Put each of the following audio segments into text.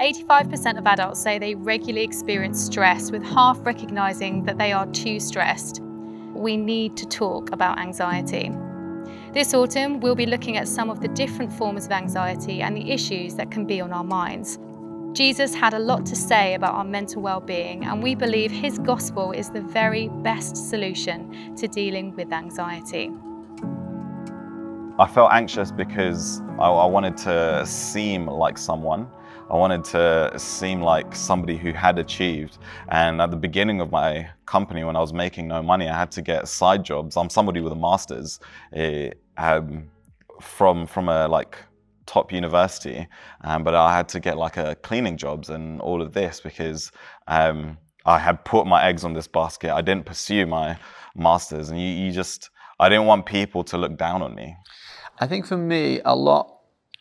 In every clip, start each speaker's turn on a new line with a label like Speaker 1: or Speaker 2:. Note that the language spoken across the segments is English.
Speaker 1: 85% of adults say they regularly experience stress, with half recognising that they are too stressed. We need to talk about anxiety. This autumn, we'll be looking at some of the different forms of anxiety and the issues that can be on our minds. Jesus had a lot to say about our mental well-being, and we believe his gospel is the very best solution to dealing with anxiety.
Speaker 2: I felt anxious because I, I wanted to seem like someone. I wanted to seem like somebody who had achieved. And at the beginning of my company, when I was making no money, I had to get side jobs. I'm somebody with a master's eh, um, from from a like top university, um, but I had to get like a cleaning jobs and all of this because um, I had put my eggs on this basket. I didn't pursue my masters, and you, you just I didn't want people to look down on me.
Speaker 3: I think for me, a lot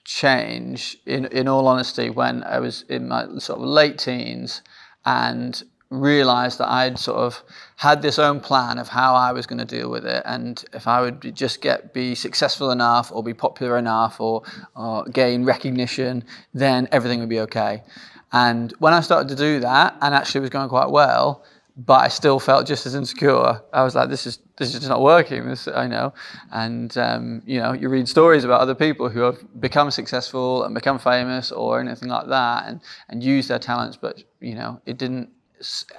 Speaker 3: changed in in all honesty when I was in my sort of late teens and realized that I'd sort of had this own plan of how I was going to deal with it, and if I would just get be successful enough, or be popular enough, or, or gain recognition, then everything would be okay. And when I started to do that, and actually was going quite well, but I still felt just as insecure. I was like, this is this is just not working. This I know, and um, you know, you read stories about other people who have become successful and become famous or anything like that, and and use their talents, but you know, it didn't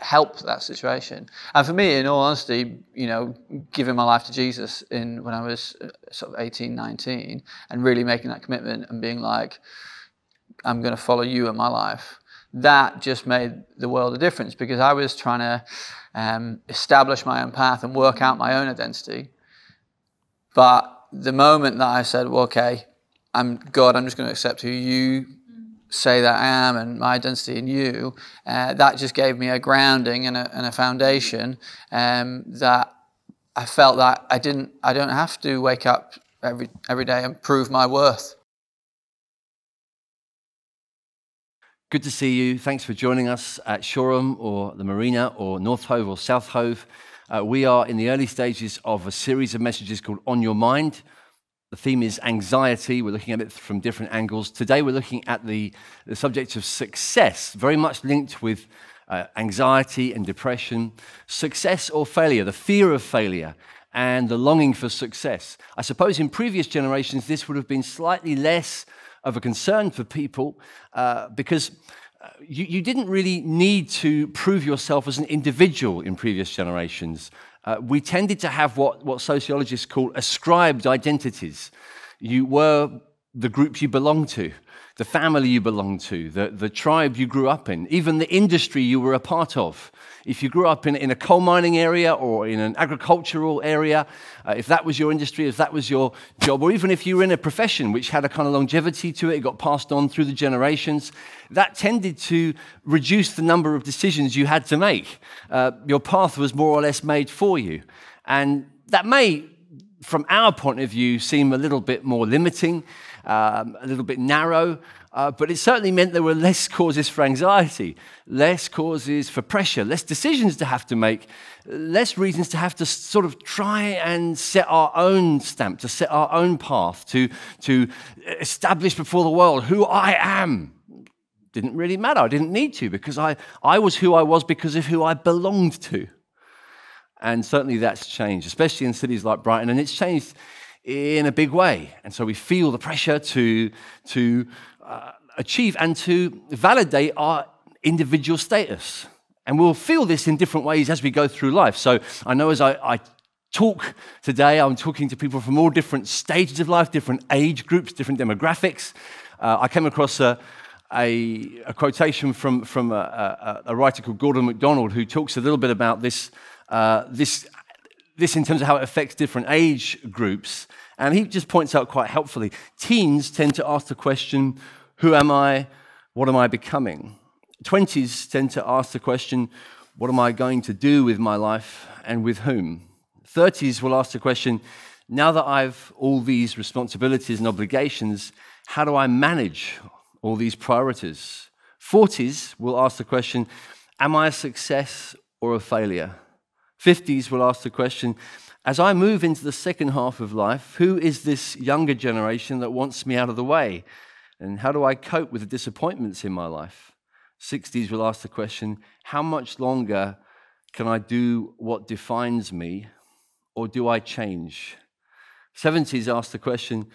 Speaker 3: help that situation. And for me, in all honesty, you know, giving my life to Jesus in when I was uh, sort of 18, 19, and really making that commitment and being like, I'm going to follow you in my life. That just made the world a difference because I was trying to um, establish my own path and work out my own identity. But the moment that I said, well, okay, I'm God, I'm just going to accept who you say that I am and my identity in you, uh, that just gave me a grounding and a, and a foundation um, that I felt that I didn't, I don't have to wake up every, every day and prove my worth.
Speaker 4: Good to see you. Thanks for joining us at Shoreham or the Marina or North Hove or South Hove. Uh, we are in the early stages of a series of messages called On Your Mind. The theme is anxiety. We're looking at it from different angles. Today, we're looking at the, the subject of success, very much linked with uh, anxiety and depression. Success or failure, the fear of failure, and the longing for success. I suppose in previous generations, this would have been slightly less of a concern for people uh, because uh, you, you, didn't really need to prove yourself as an individual in previous generations uh, we tended to have what, what sociologists call ascribed identities. You were the group you belonged to, the family you belonged to, the, the tribe you grew up in, even the industry you were a part of. If you grew up in, in a coal mining area or in an agricultural area, uh, if that was your industry, if that was your job, or even if you were in a profession which had a kind of longevity to it, it got passed on through the generations, that tended to reduce the number of decisions you had to make. Uh, your path was more or less made for you. And that may, from our point of view, seem a little bit more limiting, um, a little bit narrow. Uh, but it certainly meant there were less causes for anxiety, less causes for pressure, less decisions to have to make, less reasons to have to sort of try and set our own stamp, to set our own path, to, to establish before the world who I am. Didn't really matter. I didn't need to because I, I was who I was because of who I belonged to. And certainly that's changed, especially in cities like Brighton. And it's changed in a big way. And so we feel the pressure to, to uh, achieve and to validate our individual status. And we'll feel this in different ways as we go through life. So I know as I, I talk today, I'm talking to people from all different stages of life, different age groups, different demographics. Uh, I came across a, a, a quotation from, from a, a, writer called Gordon MacDonald who talks a little bit about this, uh, this, this in terms of how it affects different age groups. And he just points out quite helpfully teens tend to ask the question, Who am I? What am I becoming? 20s tend to ask the question, What am I going to do with my life and with whom? 30s will ask the question, Now that I've all these responsibilities and obligations, how do I manage all these priorities? 40s will ask the question, Am I a success or a failure? 50s will ask the question, as I move into the second half of life, who is this younger generation that wants me out of the way? And how do I cope with the disappointments in my life? 60s will ask the question how much longer can I do what defines me, or do I change? 70s ask the question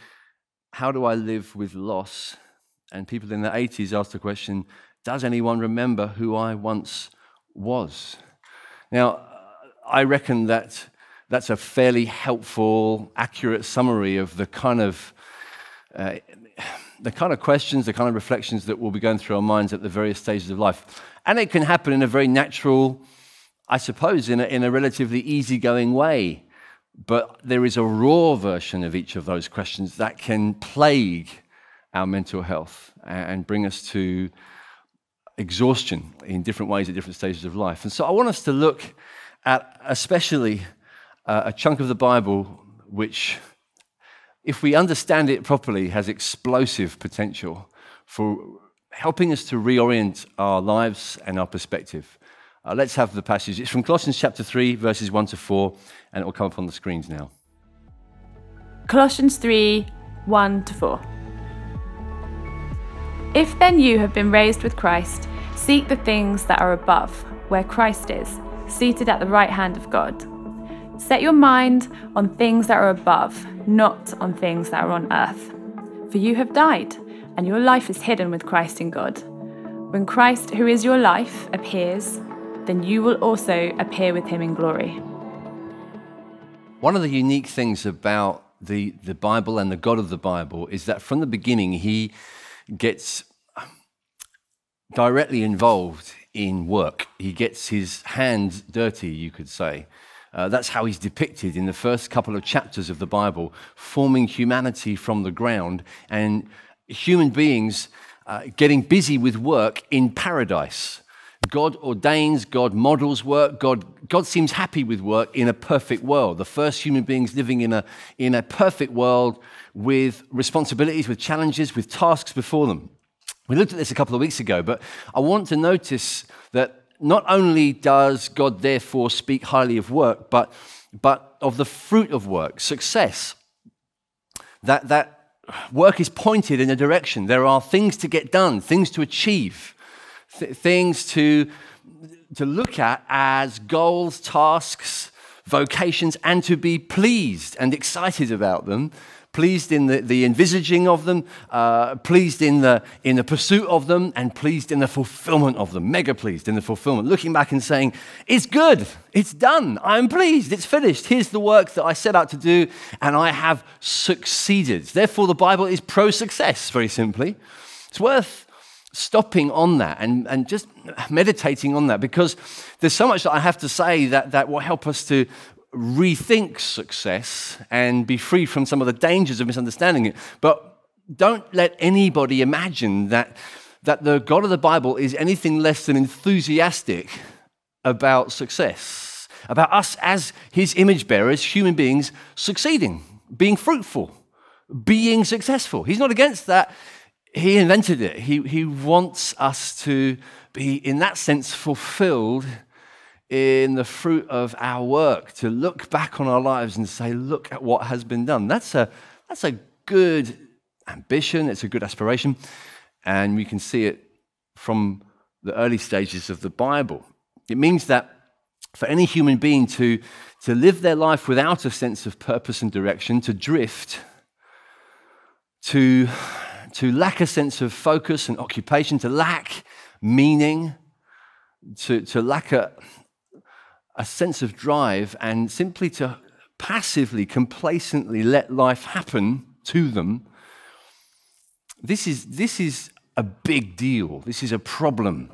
Speaker 4: how do I live with loss? And people in the 80s ask the question does anyone remember who I once was? Now, I reckon that that's a fairly helpful, accurate summary of the kind of uh, the kind of questions, the kind of reflections that will be going through our minds at the various stages of life. And it can happen in a very natural, I suppose, in a, in a relatively easygoing way. But there is a raw version of each of those questions that can plague our mental health and bring us to exhaustion in different ways at different stages of life. And so I want us to look at especially uh, a chunk of the Bible which, if we understand it properly, has explosive potential for helping us to reorient our lives and our perspective. Uh, let's have the passage. It's from Colossians chapter 3, verses 1 to 4, and it will come up on the screens now.
Speaker 5: Colossians 3 1 to 4. If then you have been raised with Christ, seek the things that are above, where Christ is, seated at the right hand of God. Set your mind on things that are above, not on things that are on earth. For you have died, and your life is hidden with Christ in God. When Christ, who is your life, appears, then you will also appear with him in glory.
Speaker 4: One of the unique things about the, the Bible and the God of the Bible is that from the beginning, he gets directly involved in work. He gets his hands dirty, you could say. Uh, that's how he's depicted in the first couple of chapters of the Bible, forming humanity from the ground and human beings uh, getting busy with work in paradise. God ordains, God models work, God, God seems happy with work in a perfect world. The first human beings living in a, in a perfect world with responsibilities, with challenges, with tasks before them. We looked at this a couple of weeks ago, but I want to notice that not only does God therefore speak highly of work, but, but of the fruit of work, success. That, that work is pointed in a direction. There are things to get done, things to achieve, th- things to, to look at as goals, tasks, vocations, and to be pleased and excited about them pleased in the, the envisaging of them, uh, pleased in the, in the pursuit of them, and pleased in the fulfillment of them. Mega pleased in the fulfillment. Looking back and saying, It's good, it's done, I'm pleased, it's finished. Here's the work that I set out to do, and I have succeeded. Therefore, the Bible is pro success, very simply. It's worth stopping on that and, and just meditating on that because there's so much that I have to say that, that will help us to rethink success and be free from some of the dangers of misunderstanding it. But don't let anybody imagine that, that the God of the Bible is anything less than enthusiastic about success, about us as his image bearers, human beings, succeeding, being fruitful, being successful. He's not against that. He invented it. He, he wants us to be, in that sense, fulfilled in the fruit of our work, to look back on our lives and say, look at what has been done. That's a, that's a good ambition, it's a good aspiration, and we can see it from the early stages of the Bible. It means that for any human being to, to live their life without a sense of purpose and direction, to drift, to, to lack a sense of focus and occupation, to lack meaning, to, to lack a, a sense of drive and simply to passively, complacently let life happen to them, this is, this is a big deal. This is a problem.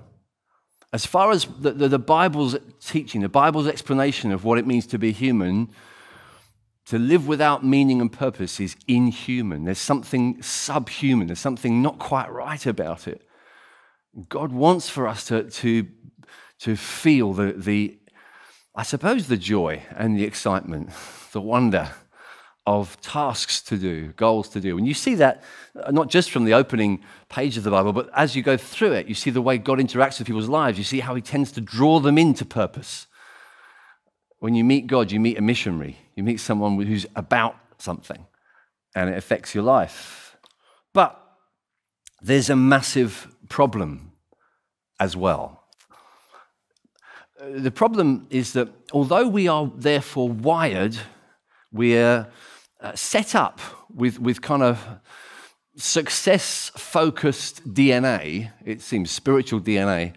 Speaker 4: As far as the, the, the, Bible's teaching, the Bible's explanation of what it means to be human, to live without meaning and purpose is inhuman. There's something subhuman, there's something not quite right about it. God wants for us to, to, to feel the, the I suppose the joy and the excitement, the wonder of tasks to do, goals to do. And you see that uh, not just from the opening page of the Bible, but as you go through it, you see the way God interacts with people's lives. You see how He tends to draw them into purpose. When you meet God, you meet a missionary, you meet someone who's about something, and it affects your life. But there's a massive problem as well. Uh, The problem is that although we are therefore wired, we're uh, set up with, with kind of success focused DNA, it seems spiritual DNA,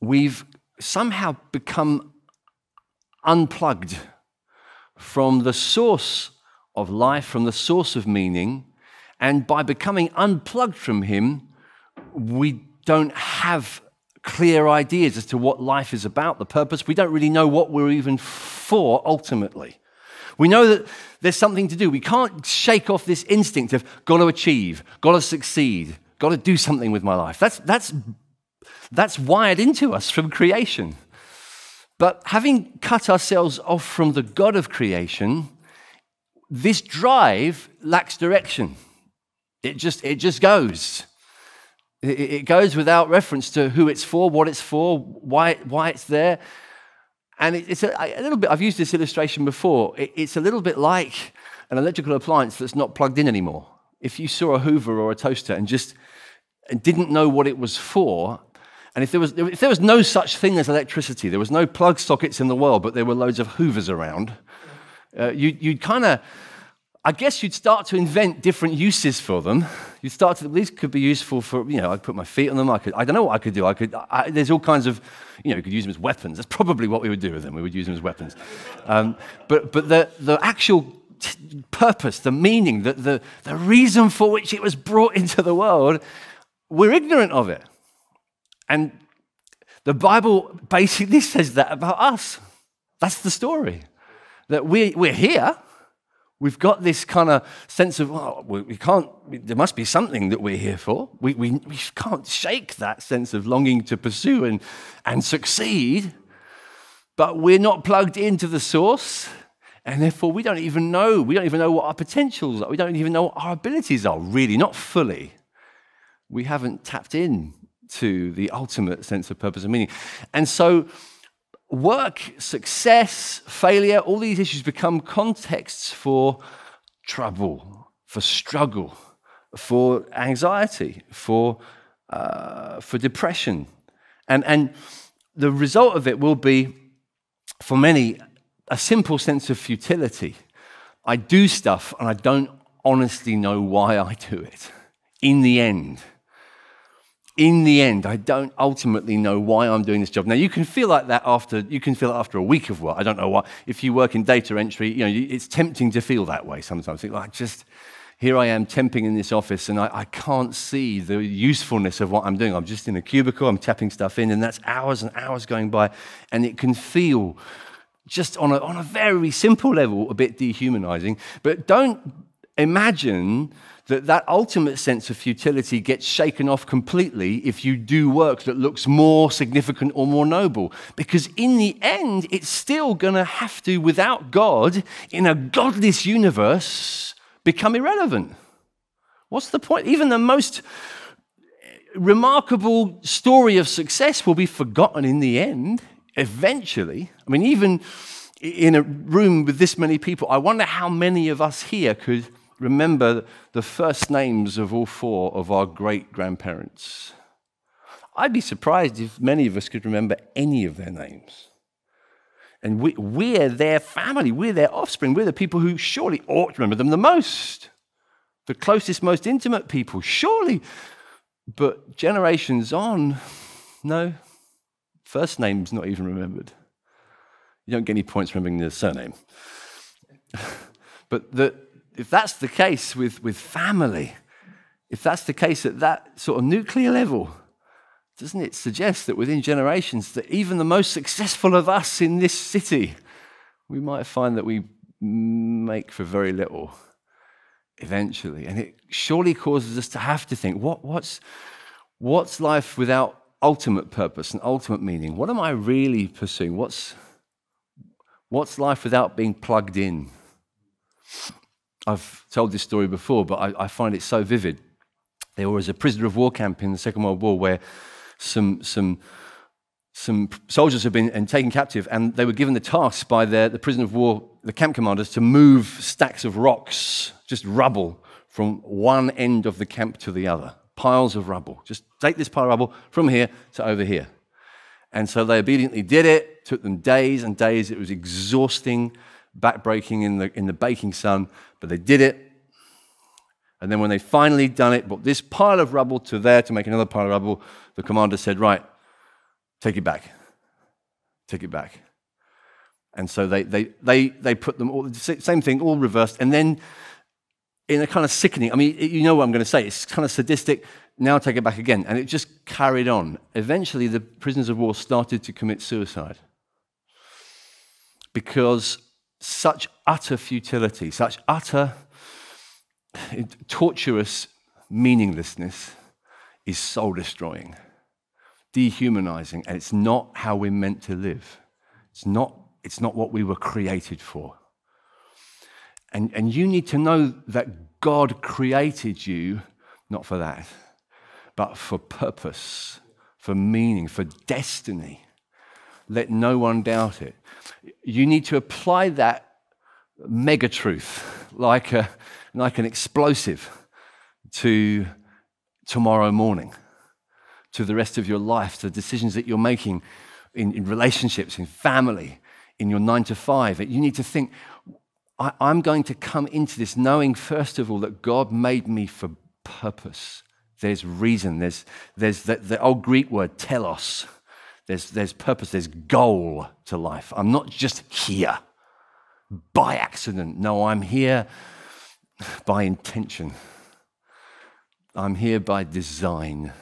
Speaker 4: we've somehow become unplugged from the source of life, from the source of meaning, and by becoming unplugged from Him, we don't have clear ideas as to what life is about, the purpose. We don't really know what we're even for ultimately. We know that there's something to do. We can't shake off this instinct of got to achieve, got to succeed, got to do something with my life. That's, that's, that's wired into us from creation. But having cut ourselves off from the God of creation, this drive lacks direction. It just, it just goes. It, goes without reference to who it's for, what it's for, why, why it's there. And it, it's a, a, little bit, I've used this illustration before. It, it's a little bit like an electrical appliance that's not plugged in anymore. If you saw a Hoover or a toaster and just didn't know what it was for, and if there, was, if there was no such thing as electricity, there was no plug sockets in the world, but there were loads of Hoovers around, uh, you, you'd kind of, I guess you'd start to invent different uses for them. You'd start to, these could be useful for, you know, I'd put my feet on them. I, could, I don't know what I could do. I could, I, there's all kinds of, you know, you could use them as weapons. That's probably what we would do with them. We would use them as weapons. Um, but but the, the actual t- purpose, the meaning, the, the, the reason for which it was brought into the world, we're ignorant of it. And the Bible basically says that about us. That's the story. That we, we're here. We've got this kind of sense of, oh, well, we can't, there must be something that we're here for. We, we, we can't shake that sense of longing to pursue and, and succeed. But we're not plugged into the source. And therefore, we don't even know. We don't even know what our potentials are. We don't even know what our abilities are, really, not fully. We haven't tapped in to the ultimate sense of purpose and meaning. And so, work, success, failure, all these issues become contexts for trouble, for struggle, for anxiety, for, uh, for depression. And, and the result of it will be, for many, a simple sense of futility. I do stuff and I don't honestly know why I do it in the end in the end, I don't ultimately know why I'm doing this job. Now, you can feel like that after you can feel after a week of work. I don't know why. If you work in data entry, you know it's tempting to feel that way sometimes. Like just here I am temping in this office, and I, I can't see the usefulness of what I'm doing. I'm just in a cubicle. I'm tapping stuff in, and that's hours and hours going by, and it can feel just on a, on a very simple level a bit dehumanizing. But don't imagine that that ultimate sense of futility gets shaken off completely if you do work that looks more significant or more noble. Because in the end, it's still going to have to, without God, in a godless universe, become irrelevant. What's the point? Even the most remarkable story of success will be forgotten in the end, eventually. I mean, even in a room with this many people, I wonder how many of us here could remember the first names of all four of our great grandparents. I'd be surprised if many of us could remember any of their names. And we, we're their family, we're their offspring, we're the people who surely ought to remember them the most, the closest, most intimate people, surely. But generations on, no, first name's not even remembered. You don't get any points remembering the surname. but the, if that's the case with, with family, if that's the case at that sort of nuclear level, doesn't it suggest that within generations, that even the most successful of us in this city, we might find that we make for very little eventually. And it surely causes us to have to think what, what's, what's life without ultimate purpose and ultimate meaning? What am I really pursuing? What's, what's life without being plugged in? I've told this story before, but I, I, find it so vivid. There was a prisoner of war camp in the Second World War where some, some, some soldiers had been taken captive, and they were given the task by the, the prisoner of war, the camp commanders, to move stacks of rocks, just rubble, from one end of the camp to the other. Piles of rubble. Just take this pile of rubble from here to over here. And so they obediently did it. it took them days and days. It was exhausting, backbreaking in the, in the baking sun, but they did it. And then when they finally done it, brought this pile of rubble to there to make another pile of rubble, the commander said, Right, take it back. Take it back. And so they, they, they, they put them all, same thing, all reversed. And then in a kind of sickening, I mean, you know what I'm going to say, it's kind of sadistic. Now take it back again. And it just carried on. Eventually, the prisoners of war started to commit suicide because such utter futility, such utter torturous meaninglessness is soul destroying, dehumanizing, and it's not how we're meant to live. It's not, it's not what we were created for. And, and you need to know that God created you not for that, but for purpose, for meaning, for destiny. Let no one doubt it. You need to apply that mega truth like, a, like an explosive to tomorrow morning, to the rest of your life, to the decisions that you're making in, in relationships, in family, in your nine to five. You need to think, I, I'm going to come into this knowing, first of all, that God made me for purpose. There's reason. There's, there's the, the old Greek word, telos. There's, there's purpose. There's goal to life. I'm not just here by accident. No, I'm here by intention. I'm here by design.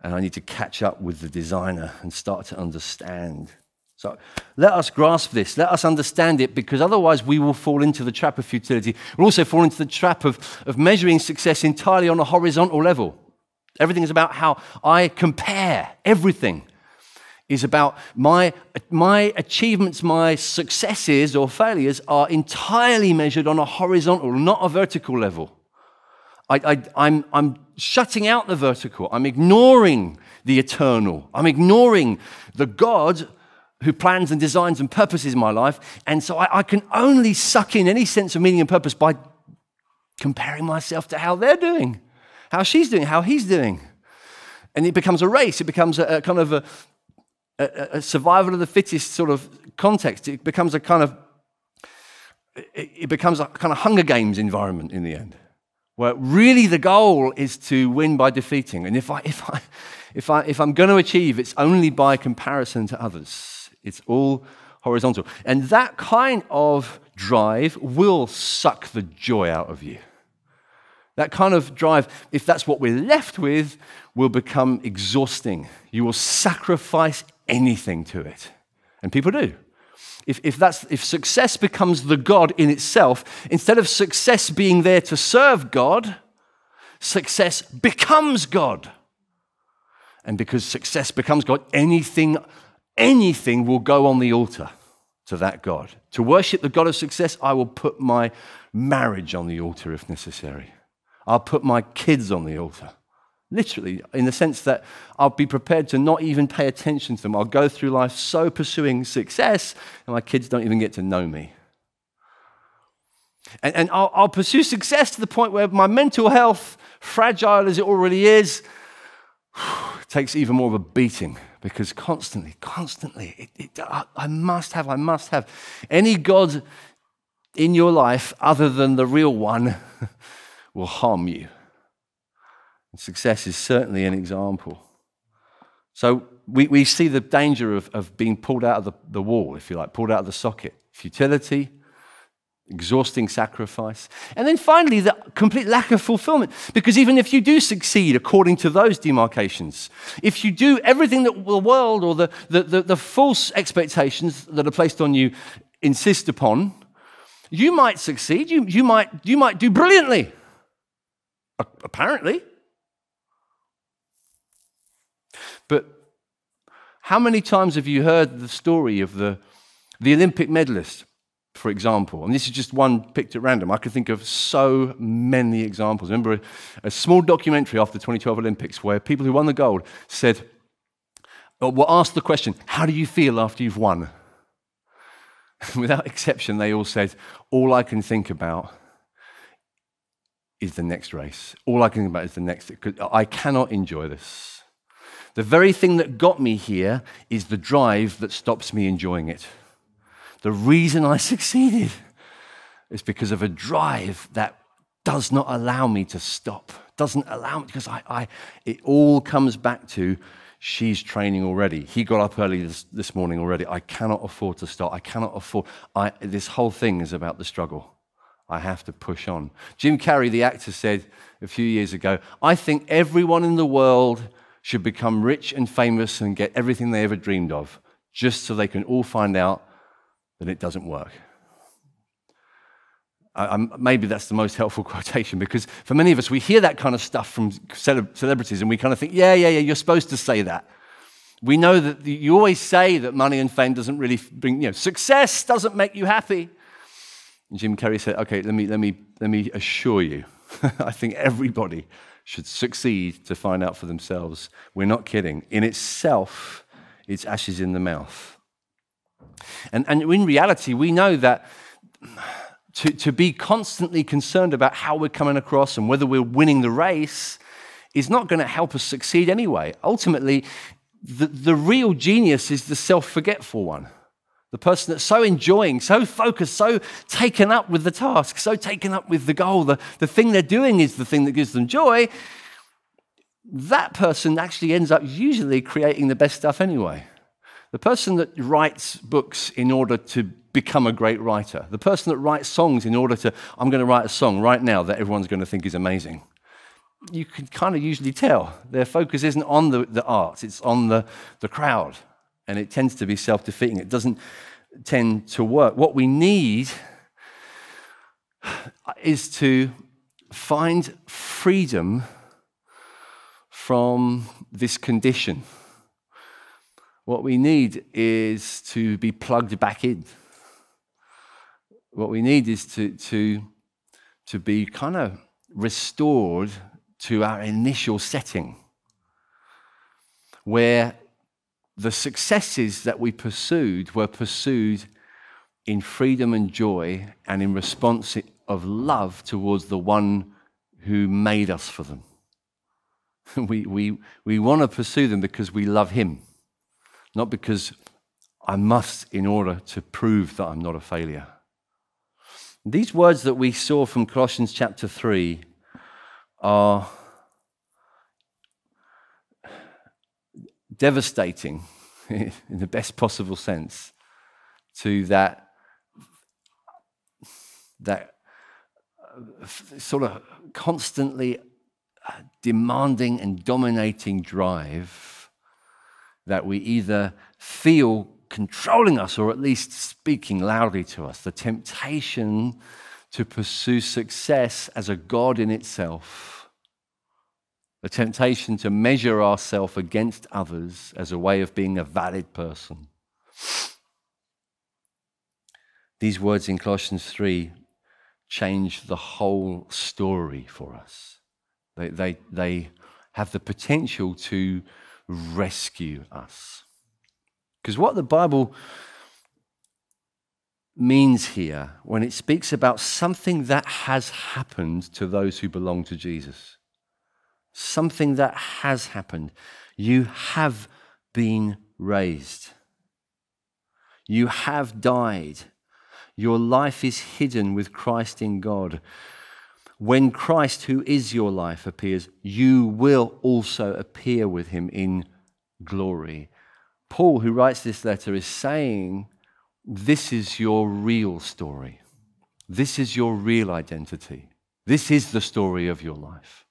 Speaker 4: And I need to catch up with the designer and start to understand. So let us grasp this, let us understand it, because otherwise we will fall into the trap of futility. We'll also fall into the trap of, of measuring success entirely on a horizontal level. Everything is about how I compare everything is about my, my achievements, my successes or failures are entirely measured on a horizontal, not a vertical level. I, I'm shutting out the vertical. I'm ignoring the eternal. I'm ignoring the God who plans and designs and purposes my life. And so I, I can only suck in any sense of meaning and purpose by comparing myself to how they're doing, how she's doing, how he's doing. And it becomes a race. It becomes a, a kind of a, a, a survival of the fittest sort of context. It becomes a kind of it becomes a kind of Hunger Games environment in the end, where really the goal is to win by defeating. And if I if I if I if I'm going to achieve, it's only by comparison to others. It's all horizontal, and that kind of drive will suck the joy out of you. That kind of drive, if that's what we're left with, will become exhausting. You will sacrifice anything to it. And people do. If, if, that's, if success becomes the God in itself, instead of success being there to serve God, success becomes God. And because success becomes God, anything, anything will go on the altar to that God. To worship the God of success, I will put my marriage on the altar if necessary. I'll put my kids on the altar. Literally, in the sense that I'll be prepared to not even pay attention to them. I'll go through life so pursuing success, and my kids don't even get to know me. And, and I'll, I'll pursue success to the point where my mental health, fragile as it already is, takes even more of a beating because constantly, constantly, it, it, I, I must have, I must have. Any God in your life other than the real one will harm you. And success is certainly an example. So we, we see the danger of, of being pulled out of the, the wall, if you like, pulled out of the socket. Futility, exhausting sacrifice. And then finally, the complete lack of fulfillment. Because even if you do succeed according to those demarcations, if you do everything that the world or the, the, the, the false expectations that are placed on you insist upon, you might succeed, you, you, might, you might do brilliantly. Apparently. But how many times have you heard the story of the, the Olympic medalist, for example? And this is just one picked at random. I could think of so many examples. I remember a, a small documentary after the 2012 Olympics where people who won the gold said, or were asked the question, How do you feel after you've won? Without exception, they all said, All I can think about is the next race. All I can think about is the next. I cannot enjoy this. The very thing that got me here is the drive that stops me enjoying it. The reason I succeeded is because of a drive that does not allow me to stop, doesn't allow me, because I, I it all comes back to she's training already. He got up early this, this morning already. I cannot afford to stop. I cannot afford. I, this whole thing is about the struggle. I have to push on. Jim Carrey, the actor, said a few years ago I think everyone in the world should become rich and famous and get everything they ever dreamed of, just so they can all find out that it doesn't work. maybe that's the most helpful quotation because for many of us, we hear that kind of stuff from celebrities and we kind of think, yeah, yeah, yeah, you're supposed to say that. We know that you always say that money and fame doesn't really bring, you know, success doesn't make you happy. And Jim Carrey said, okay, let me, let me, let me assure you, I think everybody should succeed to find out for themselves. We're not kidding. In itself, it's ashes in the mouth. And, and in reality, we know that to, to be constantly concerned about how we're coming across and whether we're winning the race is not going to help us succeed anyway. Ultimately, the, the real genius is the self forgetful one. The person that's so enjoying, so focused, so taken up with the task, so taken up with the goal, the, the thing they're doing is the thing that gives them joy. That person actually ends up usually creating the best stuff anyway. The person that writes books in order to become a great writer, the person that writes songs in order to, I'm going to write a song right now that everyone's going to think is amazing. You can kind of usually tell their focus isn't on the, the art, it's on the, the crowd and it tends to be self defeating. It doesn't tend to work. What we need is to find freedom from this condition. What we need is to be plugged back in. What we need is to, to, to be kind of restored to our initial setting, where the successes that we pursued were pursued in freedom and joy and in response of love towards the one who made us for them. we, we, we want to pursue them because we love him, not because I must in order to prove that I'm not a failure. These words that we saw from Colossians chapter 3 are devastating in the best possible sense to that that uh, sort of constantly uh, demanding and dominating drive that we either feel controlling us or at least speaking loudly to us. The temptation to pursue success as a god in itself the temptation to measure ourselves against others as a way of being a valid person. These words in Colossians 3 change the whole story for us. They, they, they have the potential to rescue us. Because what the Bible means here when it speaks about something that has happened to those who belong to Jesus something that has happened. You have been raised. You have died. Your life is hidden with Christ in God. When Christ, who is your life, appears, you will also appear with him in glory. Paul, who writes this letter, is saying, This is your real story. This is your real identity. This is the story of your life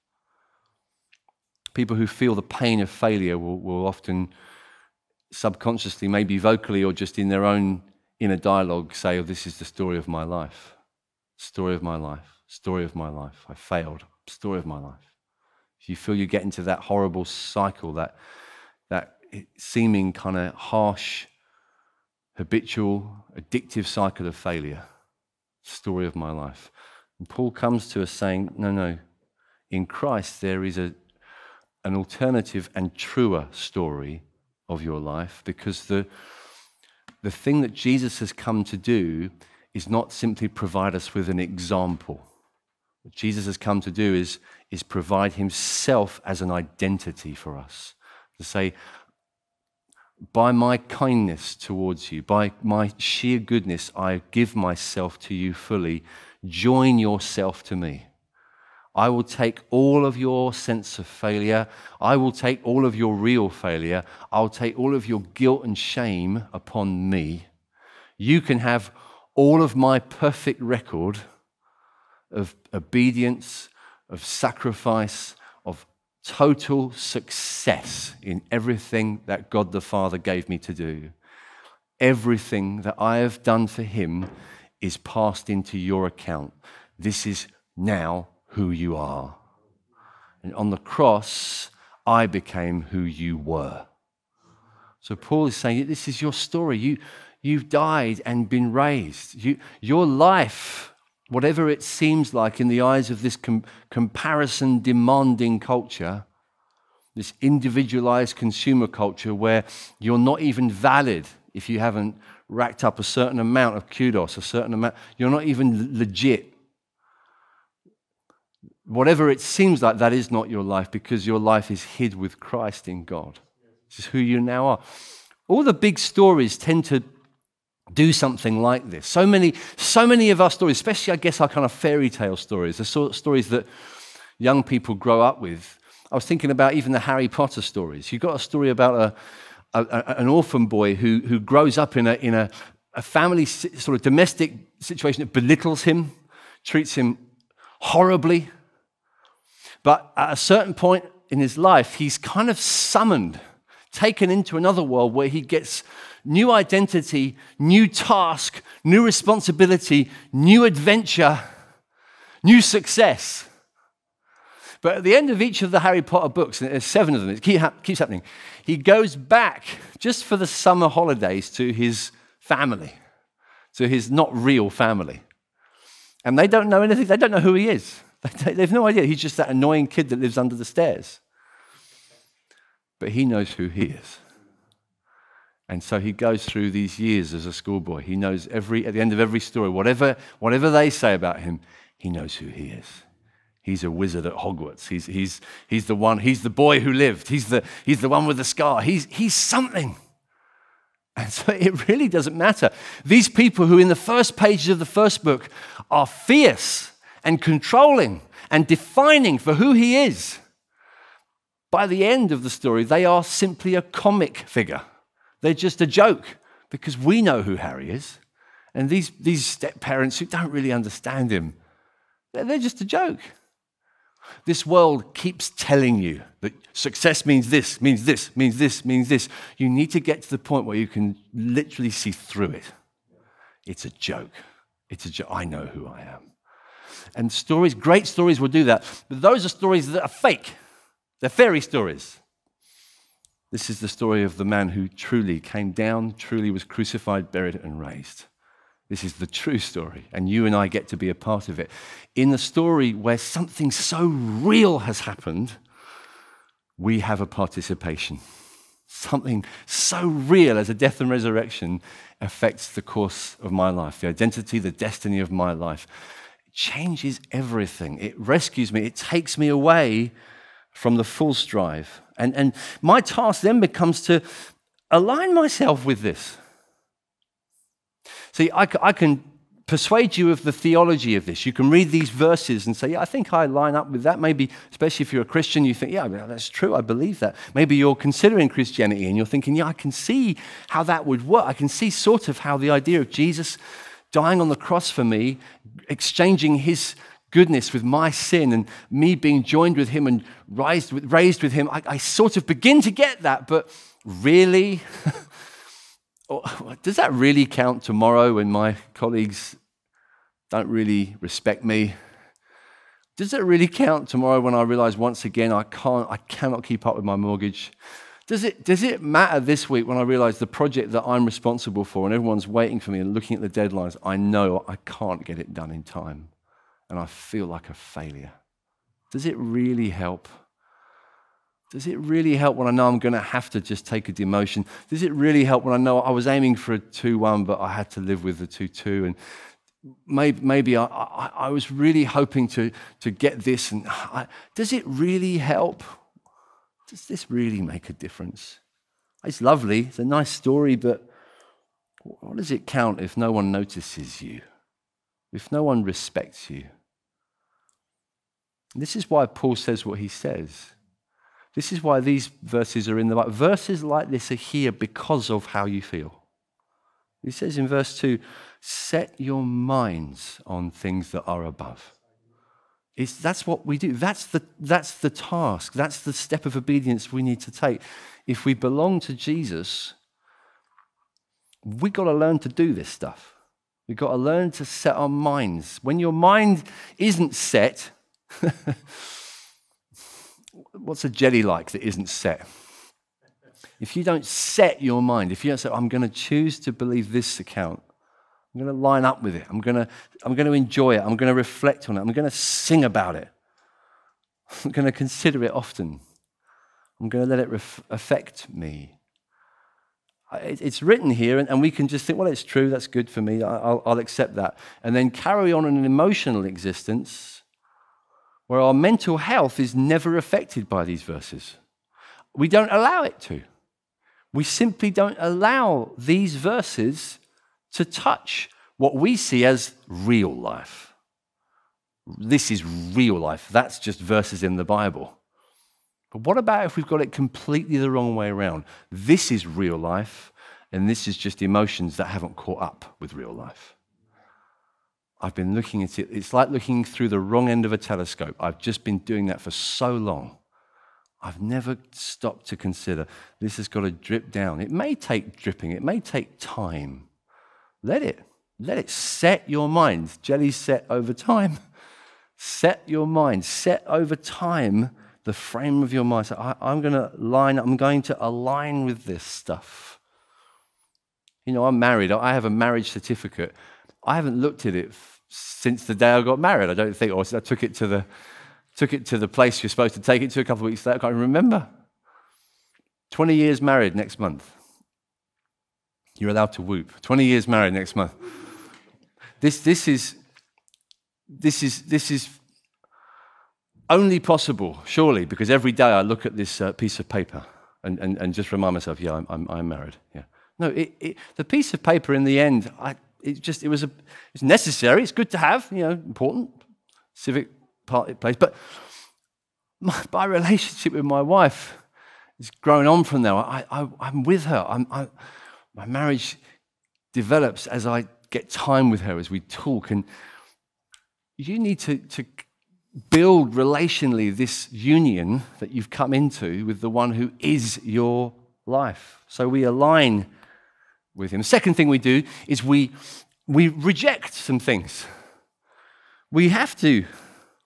Speaker 4: people who feel the pain of failure will, will often subconsciously, maybe vocally or just in their own inner dialogue, say, Oh, this is the story of my life. Story of my life. Story of my life. I failed. Story of my life. If you feel you get into that horrible cycle, that, that seeming kind of harsh, habitual, addictive cycle of failure, story of my life. And Paul comes to us saying, No, no, in Christ there is a, an alternative and truer story of your life because the, the thing that Jesus has come to do is not simply provide us with an example, What Jesus has come to do is, is provide himself as an identity for us. To say, by my kindness towards you, by my sheer goodness, I give myself to you fully. Join yourself to me. I will take all of your sense of failure. I will take all of your real failure. I'll take all of your guilt and shame upon me. You can have all of my perfect record of obedience, of sacrifice, of total success in everything that God the Father gave me to do. Everything that I have done for Him is passed into your account. This is now who you are. And on the cross, I became who you were. So Paul is saying, This is your story. You, you've died and been raised. You, your life, whatever it seems like in the eyes of this com- comparison demanding culture, this individualized consumer culture where you're not even valid if you haven't racked up a certain amount of kudos, a certain amount, you're not even legit whatever it seems like, that is not your life because your life is hid with Christ in God. This is who you now are. All the big stories tend to do something like this. So many, so many of our stories, especially I guess our kind of fairy tale stories, the sort of stories that young people grow up with. I was thinking about even the Harry Potter stories. You've got a story about a, a, an orphan boy who, who grows up in, a, in a, a family sort of domestic situation that belittles him, treats him horribly, but at a certain point in his life, he's kind of summoned, taken into another world where he gets new identity, new task, new responsibility, new adventure, new success. But at the end of each of the Harry Potter books, and there's seven of them, it keeps happening, he goes back just for the summer holidays to his family, to his not real family. And they don't know anything, they don't know who he is. They've no idea. He's just that annoying kid that lives under the stairs. But he knows who he is. And so he goes through these years as a schoolboy. He knows every, at the end of every story, whatever, whatever they say about him, he knows who he is. He's a wizard at Hogwarts. He's, he's, he's the one, he's the boy who lived. He's the, he's the one with the scar. He's, he's something. And so it really doesn't matter. These people who, in the first pages of the first book, are fierce and controlling and defining for who he is. By the end of the story, they are simply a comic figure. They're just a joke because we know who Harry is. And these, these step parents who don't really understand him, they're, they're just a joke. This world keeps telling you that success means this, means this, means this, means this. You need to get to the point where you can literally see through it. It's a joke. It's a joke. I know who I am. And stories, great stories will do that. But those are stories that are fake, they're fairy stories. This is the story of the man who truly came down, truly was crucified, buried, and raised. This is the true story, and you and I get to be a part of it. In the story where something so real has happened, we have a participation. Something so real as a death and resurrection affects the course of my life, the identity, the destiny of my life changes everything. It rescues me, it takes me away from the false drive. And, and my task then becomes to align myself with this. See, I, I can persuade you of the theology of this. You can read these verses and say, Yeah, I think I line up with that. Maybe, especially if you're a Christian, you think, Yeah, that's true. I believe that. Maybe you're considering Christianity and you're thinking, Yeah, I can see how that would work. I can see sort of how the idea of Jesus dying on the cross for me, exchanging his goodness with my sin and me being joined with him and raised with, raised with him, I, I sort of begin to get that, but really? Oh, does that really count tomorrow when my colleagues don't really respect me? Does it really count tomorrow when I realize once again I can't, I cannot keep up with my mortgage? Does it, does it matter this week when I realize the project that I'm responsible for and everyone's waiting for me and looking at the deadlines, I know I can't get it done in time and I feel like a failure? Does it really help? Does it really help when I know I'm going to have to just take a demotion? Does it really help when I know I was aiming for a 2 1, but I had to live with the 2 2? And maybe, maybe I, I, I, was really hoping to, to get this. And I, does it really help? Does this really make a difference? It's lovely, it's a nice story, but what does it count if no one notices you? If no one respects you? This is why Paul says what he says. This is why these verses are in the Bible. Verses like this are here because of how you feel. He says in verse 2 set your minds on things that are above. It's, that's what we do. That's the, that's the task. That's the step of obedience we need to take. If we belong to Jesus, we've got to learn to do this stuff. We've got to learn to set our minds. When your mind isn't set, what's a jelly like that isn't set? If you don't set your mind, if you don't say, I'm going to choose to believe this account, I'm going to line up with it, I'm going to, I'm going to enjoy it, I'm going to reflect on it, I'm going to sing about it, I'm going to consider it often, I'm going to let it ref- affect me. It's written here, and we can just think, well, it's true, that's good for me, I'll, I'll accept that. And then carry on an emotional existence where our mental health is never affected by these verses. We don't allow it to. We simply don't allow these verses to touch what we see as real life. This is real life. That's just verses in the Bible. But what about if we've got it completely the wrong way around? This is real life, and this is just emotions that haven't caught up with real life. I've been looking at it, it's like looking through the wrong end of a telescope. I've just been doing that for so long. I've never stopped to consider this has got to drip down. It may take dripping, it may take time. Let it. Let it set your mind. Jelly set over time. Set your mind. Set over time the frame of your mind. So I, am going to line. I'm going to align with this stuff. You know, I'm married. I have a marriage certificate. I haven't looked at it since the day I got married. I don't think, or I took it to the Took it to the place you're supposed to take it to a couple of weeks later. I can't remember. 20 years married next month. You're allowed to whoop. 20 years married next month. This, this, is, this, is, this is only possible, surely, because every day I look at this uh, piece of paper and, and, and just remind myself, yeah, I'm, I'm, I'm married. Yeah. No, it, it, the piece of paper in the end, I, it just, it was a, it's necessary, it's good to have, you know, important, civic part plays. But my, my relationship with my wife has grown on from there. I, I, I'm with her. I'm, I, my marriage develops as I get time with her, as we talk. And you need to, to build relationally this union that you've come into with the one who is your life. So we align with him. Second thing we do is we, we reject some things. We have to.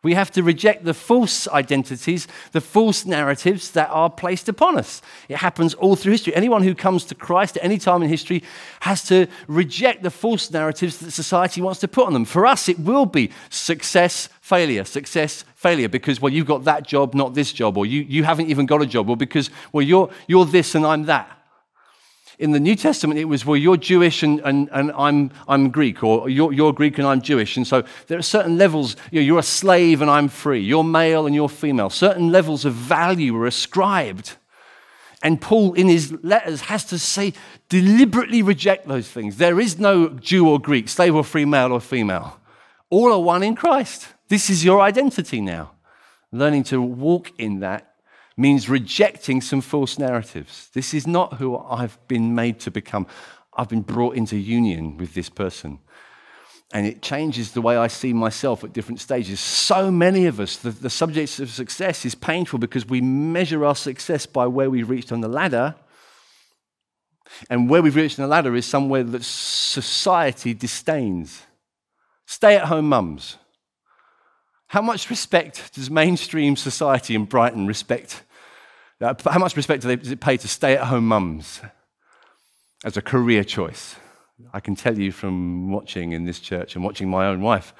Speaker 4: We have to reject the false identities, the false narratives that are placed upon us. It happens all through history. Anyone who comes to Christ at any time in history has to reject the false narratives that society wants to put on them. For us, it will be success, failure, success, failure, because, well, you've got that job, not this job, or you, you haven't even got a job, or because, well, you're, you're this and I'm that. In the New Testament, it was, well, you're Jewish and, and, and I'm, I'm Greek, or you're, you're Greek and I'm Jewish. And so there are certain levels, you know, you're a slave and I'm free. You're male and you're female. Certain levels of value are ascribed. And Paul, in his letters, has to say, deliberately reject those things. There is no Jew or Greek, slave or free, male or female. All are one in Christ. This is your identity now. Learning to walk in that means rejecting some false narratives. This is not who I've been made to become. I've been brought into union with this person. And it changes the way I see myself at different stages. So many of us, the, the subjects of success is painful because we measure our success by where we've reached on the ladder. And where we've reached on the ladder is somewhere that society disdains. Stay at home mums. How much respect does mainstream society in Brighton respect how much respect does it pay to stay at home mums as a career choice? I can tell you from watching in this church and watching my own wife,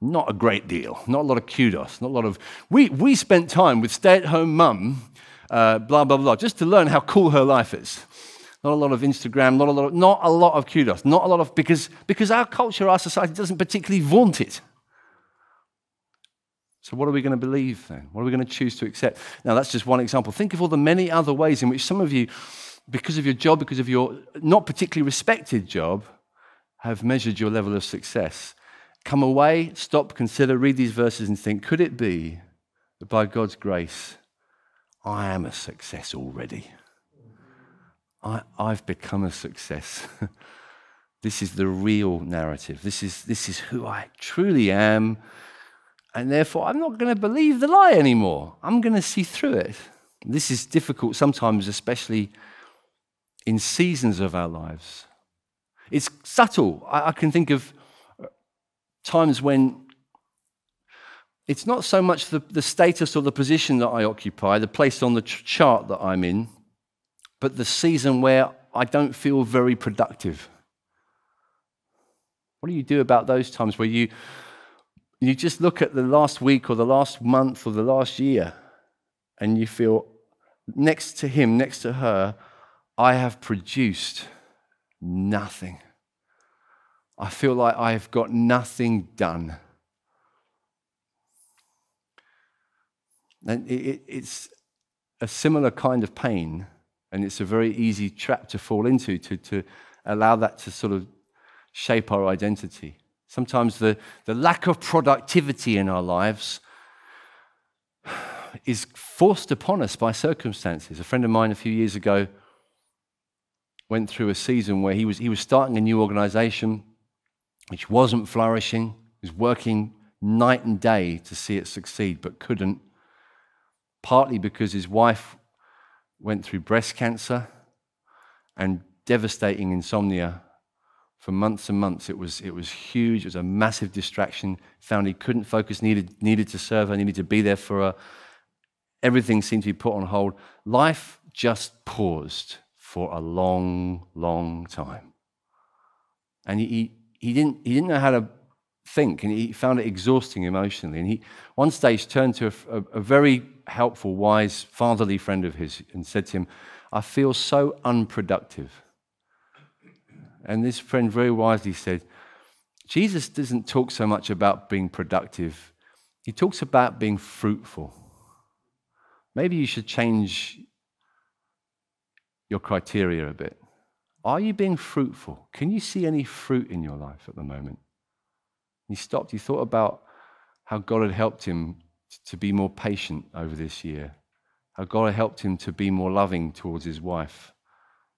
Speaker 4: not a great deal, not a lot of kudos, not a lot of. We, we spent time with stay at home mum, uh, blah, blah, blah, just to learn how cool her life is. not a lot of Instagram, not a lot of, not a lot of kudos, not a lot of, because, because our culture, our society doesn't particularly vaunt it. So, what are we going to believe then? What are we going to choose to accept? Now, that's just one example. Think of all the many other ways in which some of you, because of your job, because of your not particularly respected job, have measured your level of success. Come away, stop, consider, read these verses, and think could it be that by God's grace, I am a success already? I, have become a success. this is the real narrative. This is, this is who I truly am. And therefore, I'm not going to believe the lie anymore. I'm going to see through it. This is difficult sometimes, especially in seasons of our lives. It's subtle. I, I can think of uh, times when it's not so much the, the status or the position that I occupy, the place on the ch- chart that I'm in, but the season where I don't feel very productive. What do you do about those times where you, you just look at the last week or the last month or the last year and you feel next to him, next to her, I have produced nothing. I feel like I've got nothing done. And it, it, it's a similar kind of pain and it's a very easy trap to fall into to, to allow that to sort of shape our identity. Sometimes the, the lack of productivity in our lives is forced upon us by circumstances. A friend of mine a few years ago went through a season where he was, he was starting a new organization which wasn't flourishing, he was working night and day to see it succeed, but couldn't, partly because his wife went through breast cancer and devastating insomnia for months and months. It was, it was huge. It was a massive distraction. Found he couldn't focus, needed, needed to serve her, needed to be there for her. Everything seemed to be put on hold. Life just paused for a long, long time. And he, he, didn't, he didn't know how to think, and he found it exhausting emotionally. And he, one stage, turned to a, a, a very helpful, wise, fatherly friend of his and said to him, I feel so unproductive. And this friend very wisely said, Jesus doesn't talk so much about being productive, he talks about being fruitful. Maybe you should change your criteria a bit. Are you being fruitful? Can you see any fruit in your life at the moment? He stopped, he thought about how God had helped him to be more patient over this year, how God had helped him to be more loving towards his wife,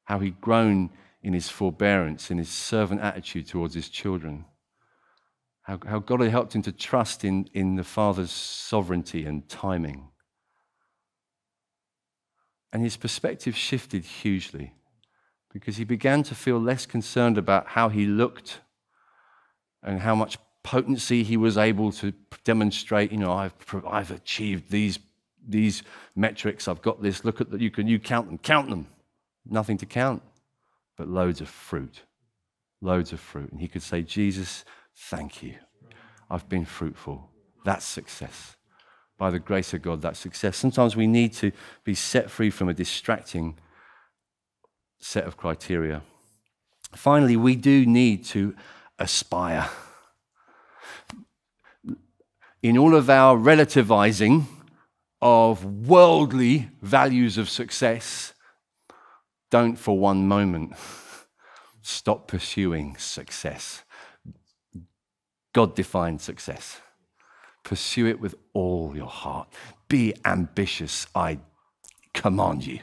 Speaker 4: how he'd grown in his forbearance, in his servant attitude towards his children, how, how God had helped him to trust in, in the Father's sovereignty and timing. And his perspective shifted hugely because he began to feel less concerned about how he looked and how much potency he was able to demonstrate. You know, I've, I've achieved these, these metrics. I've got this. Look at that. You can you count them. Count them. Nothing to count, but loads of fruit. Loads of fruit. And he could say, Jesus, thank you. I've been fruitful. That's success. By the grace of God, that's success. Sometimes we need to be set free from a distracting set of criteria. Finally, we do need to aspire in all of our relativizing of worldly values of success, don't for one moment stop pursuing success. God defined success. Pursue it with all your heart. Be ambitious, I command you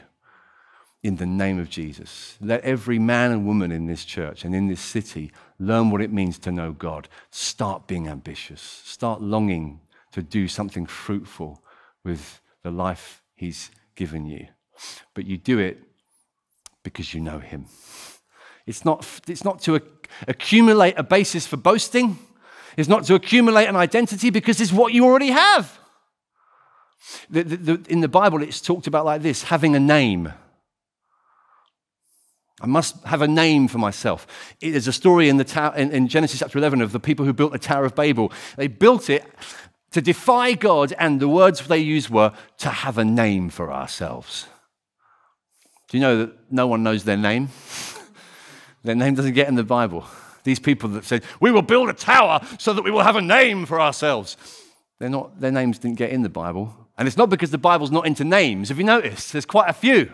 Speaker 4: in the name of Jesus. Let every man and woman in this church and in this city learn what it means to know God. Start being ambitious. Start longing to do something fruitful with the life He's given you. But you do it because you know Him. It's not, it's not to accumulate a basis for boasting. It's not to accumulate an identity because it's what you already have. The, the, the, in the Bible, it's talked about like this having a name. I must have a name for myself. There's a story in, the in, in Genesis chapter 11 of the people who built the Tower of Babel. They built it to defy God, and the words they used were to have a name for ourselves. Do you know that no one knows their name? their name doesn't get in the Bible. These people that said, We will build a tower so that we will have a name for ourselves. They're not, their names didn't get in the Bible. And it's not because the Bible's not into names. Have you noticed? There's quite a few.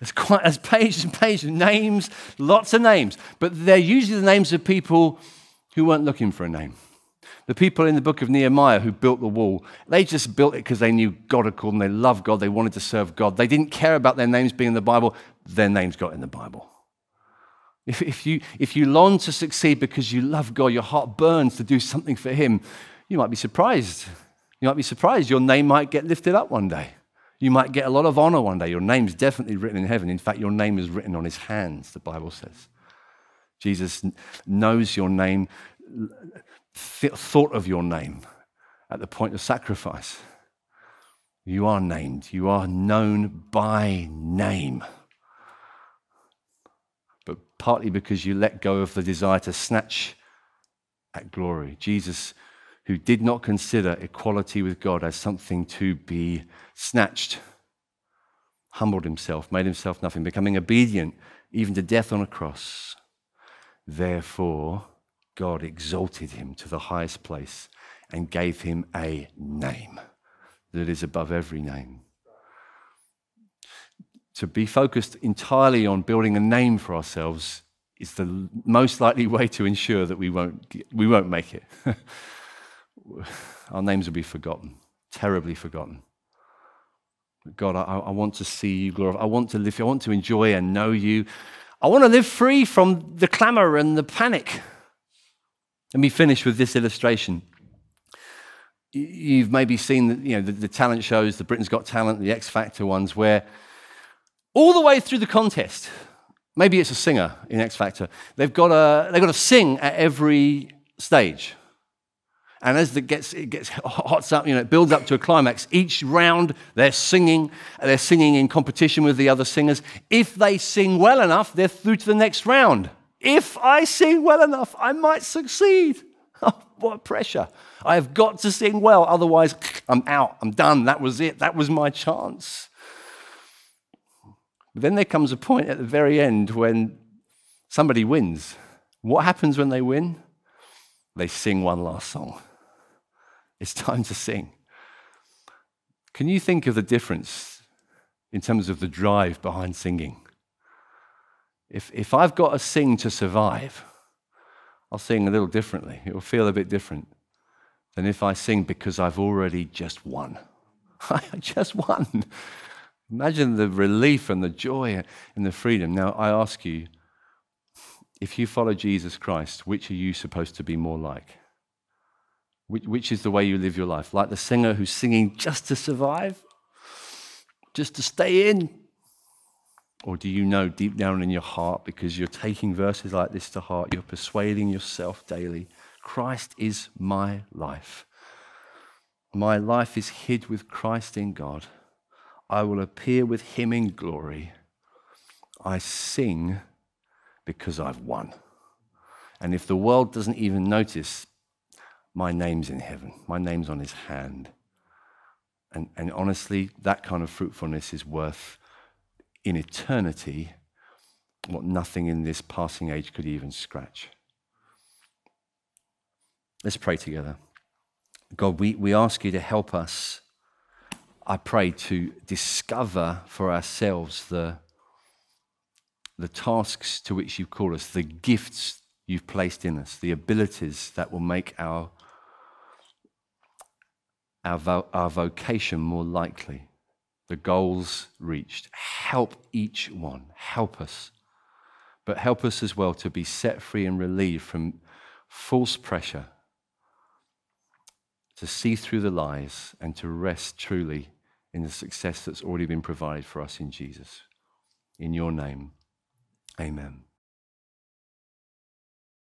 Speaker 4: There's quite there's pages and pages of names, lots of names. But they're usually the names of people who weren't looking for a name. The people in the book of Nehemiah who built the wall, they just built it because they knew God had called them. They loved God. They wanted to serve God. They didn't care about their names being in the Bible. Their names got in the Bible. If, if, you, if you long to succeed because you love God, your heart burns to do something for Him, you might be surprised. You might be surprised. Your name might get lifted up one day. You might get a lot of honor one day. Your name's definitely written in heaven. In fact, your name is written on His hands, the Bible says. Jesus knows your name, thought of your name at the point of sacrifice. You are named, you are known by name but partly because you let go of the desire to snatch at glory. Jesus, who did not consider equality with God as something to be snatched, humbled himself, made himself nothing, becoming obedient even to death on a cross. Therefore, God exalted him to the highest place and gave him a name that is above every name to be focused entirely on building a name for ourselves is the most likely way to ensure that we won't, we won't make it. Our names will be forgotten, terribly forgotten. God, I, I want to see you glorified. I want to live, I want to enjoy and know you. I want to live free from the clamor and the panic. Let me finish with this illustration. You've maybe seen the, you know, the, the talent shows, the Britain's Got Talent, the X Factor ones, where all the way through the contest. Maybe it's a singer in X Factor. They've got to, they've got to sing at every stage. And as it gets, it gets hot up, you know, it builds up to a climax. Each round, they're singing. They're singing in competition with the other singers. If they sing well enough, they're through to the next round. If I sing well enough, I might succeed. Oh, what pressure. I have got to sing well, otherwise, I'm out. I'm done. That was it. That was my chance. But then there comes a point at the very end when somebody wins. What happens when they win? They sing one last song. It's time to sing. Can you think of the difference in terms of the drive behind singing? If, if I've got to sing to survive, I'll sing a little differently. It will feel a bit different than if I sing because I've already just won. I just won. Imagine the relief and the joy and the freedom. Now, I ask you, if you follow Jesus Christ, which are you supposed to be more like? Which, which is the way you live your life? Like the singer who's singing just to survive? Just to stay in? Or do you know deep down in your heart, because you're taking verses like this to heart, you're persuading yourself daily Christ is my life. My life is hid with Christ in God. I will appear with him in glory. I sing because I've won. And if the world doesn't even notice, my name's in heaven, my name's on his hand. And, and honestly, that kind of fruitfulness is worth in eternity what nothing in this passing age could even scratch. Let's pray together. God, we, we ask you to help us I pray to discover for ourselves the, the tasks to which you've called us, the gifts you've placed in us, the abilities that will make our, our, vo- our vocation more likely, the goals reached. Help each one. Help us. But help us as well to be set free and relieved from false pressure, to see through the lies and to rest truly in the success that's already been provided for us in Jesus. In your name, amen.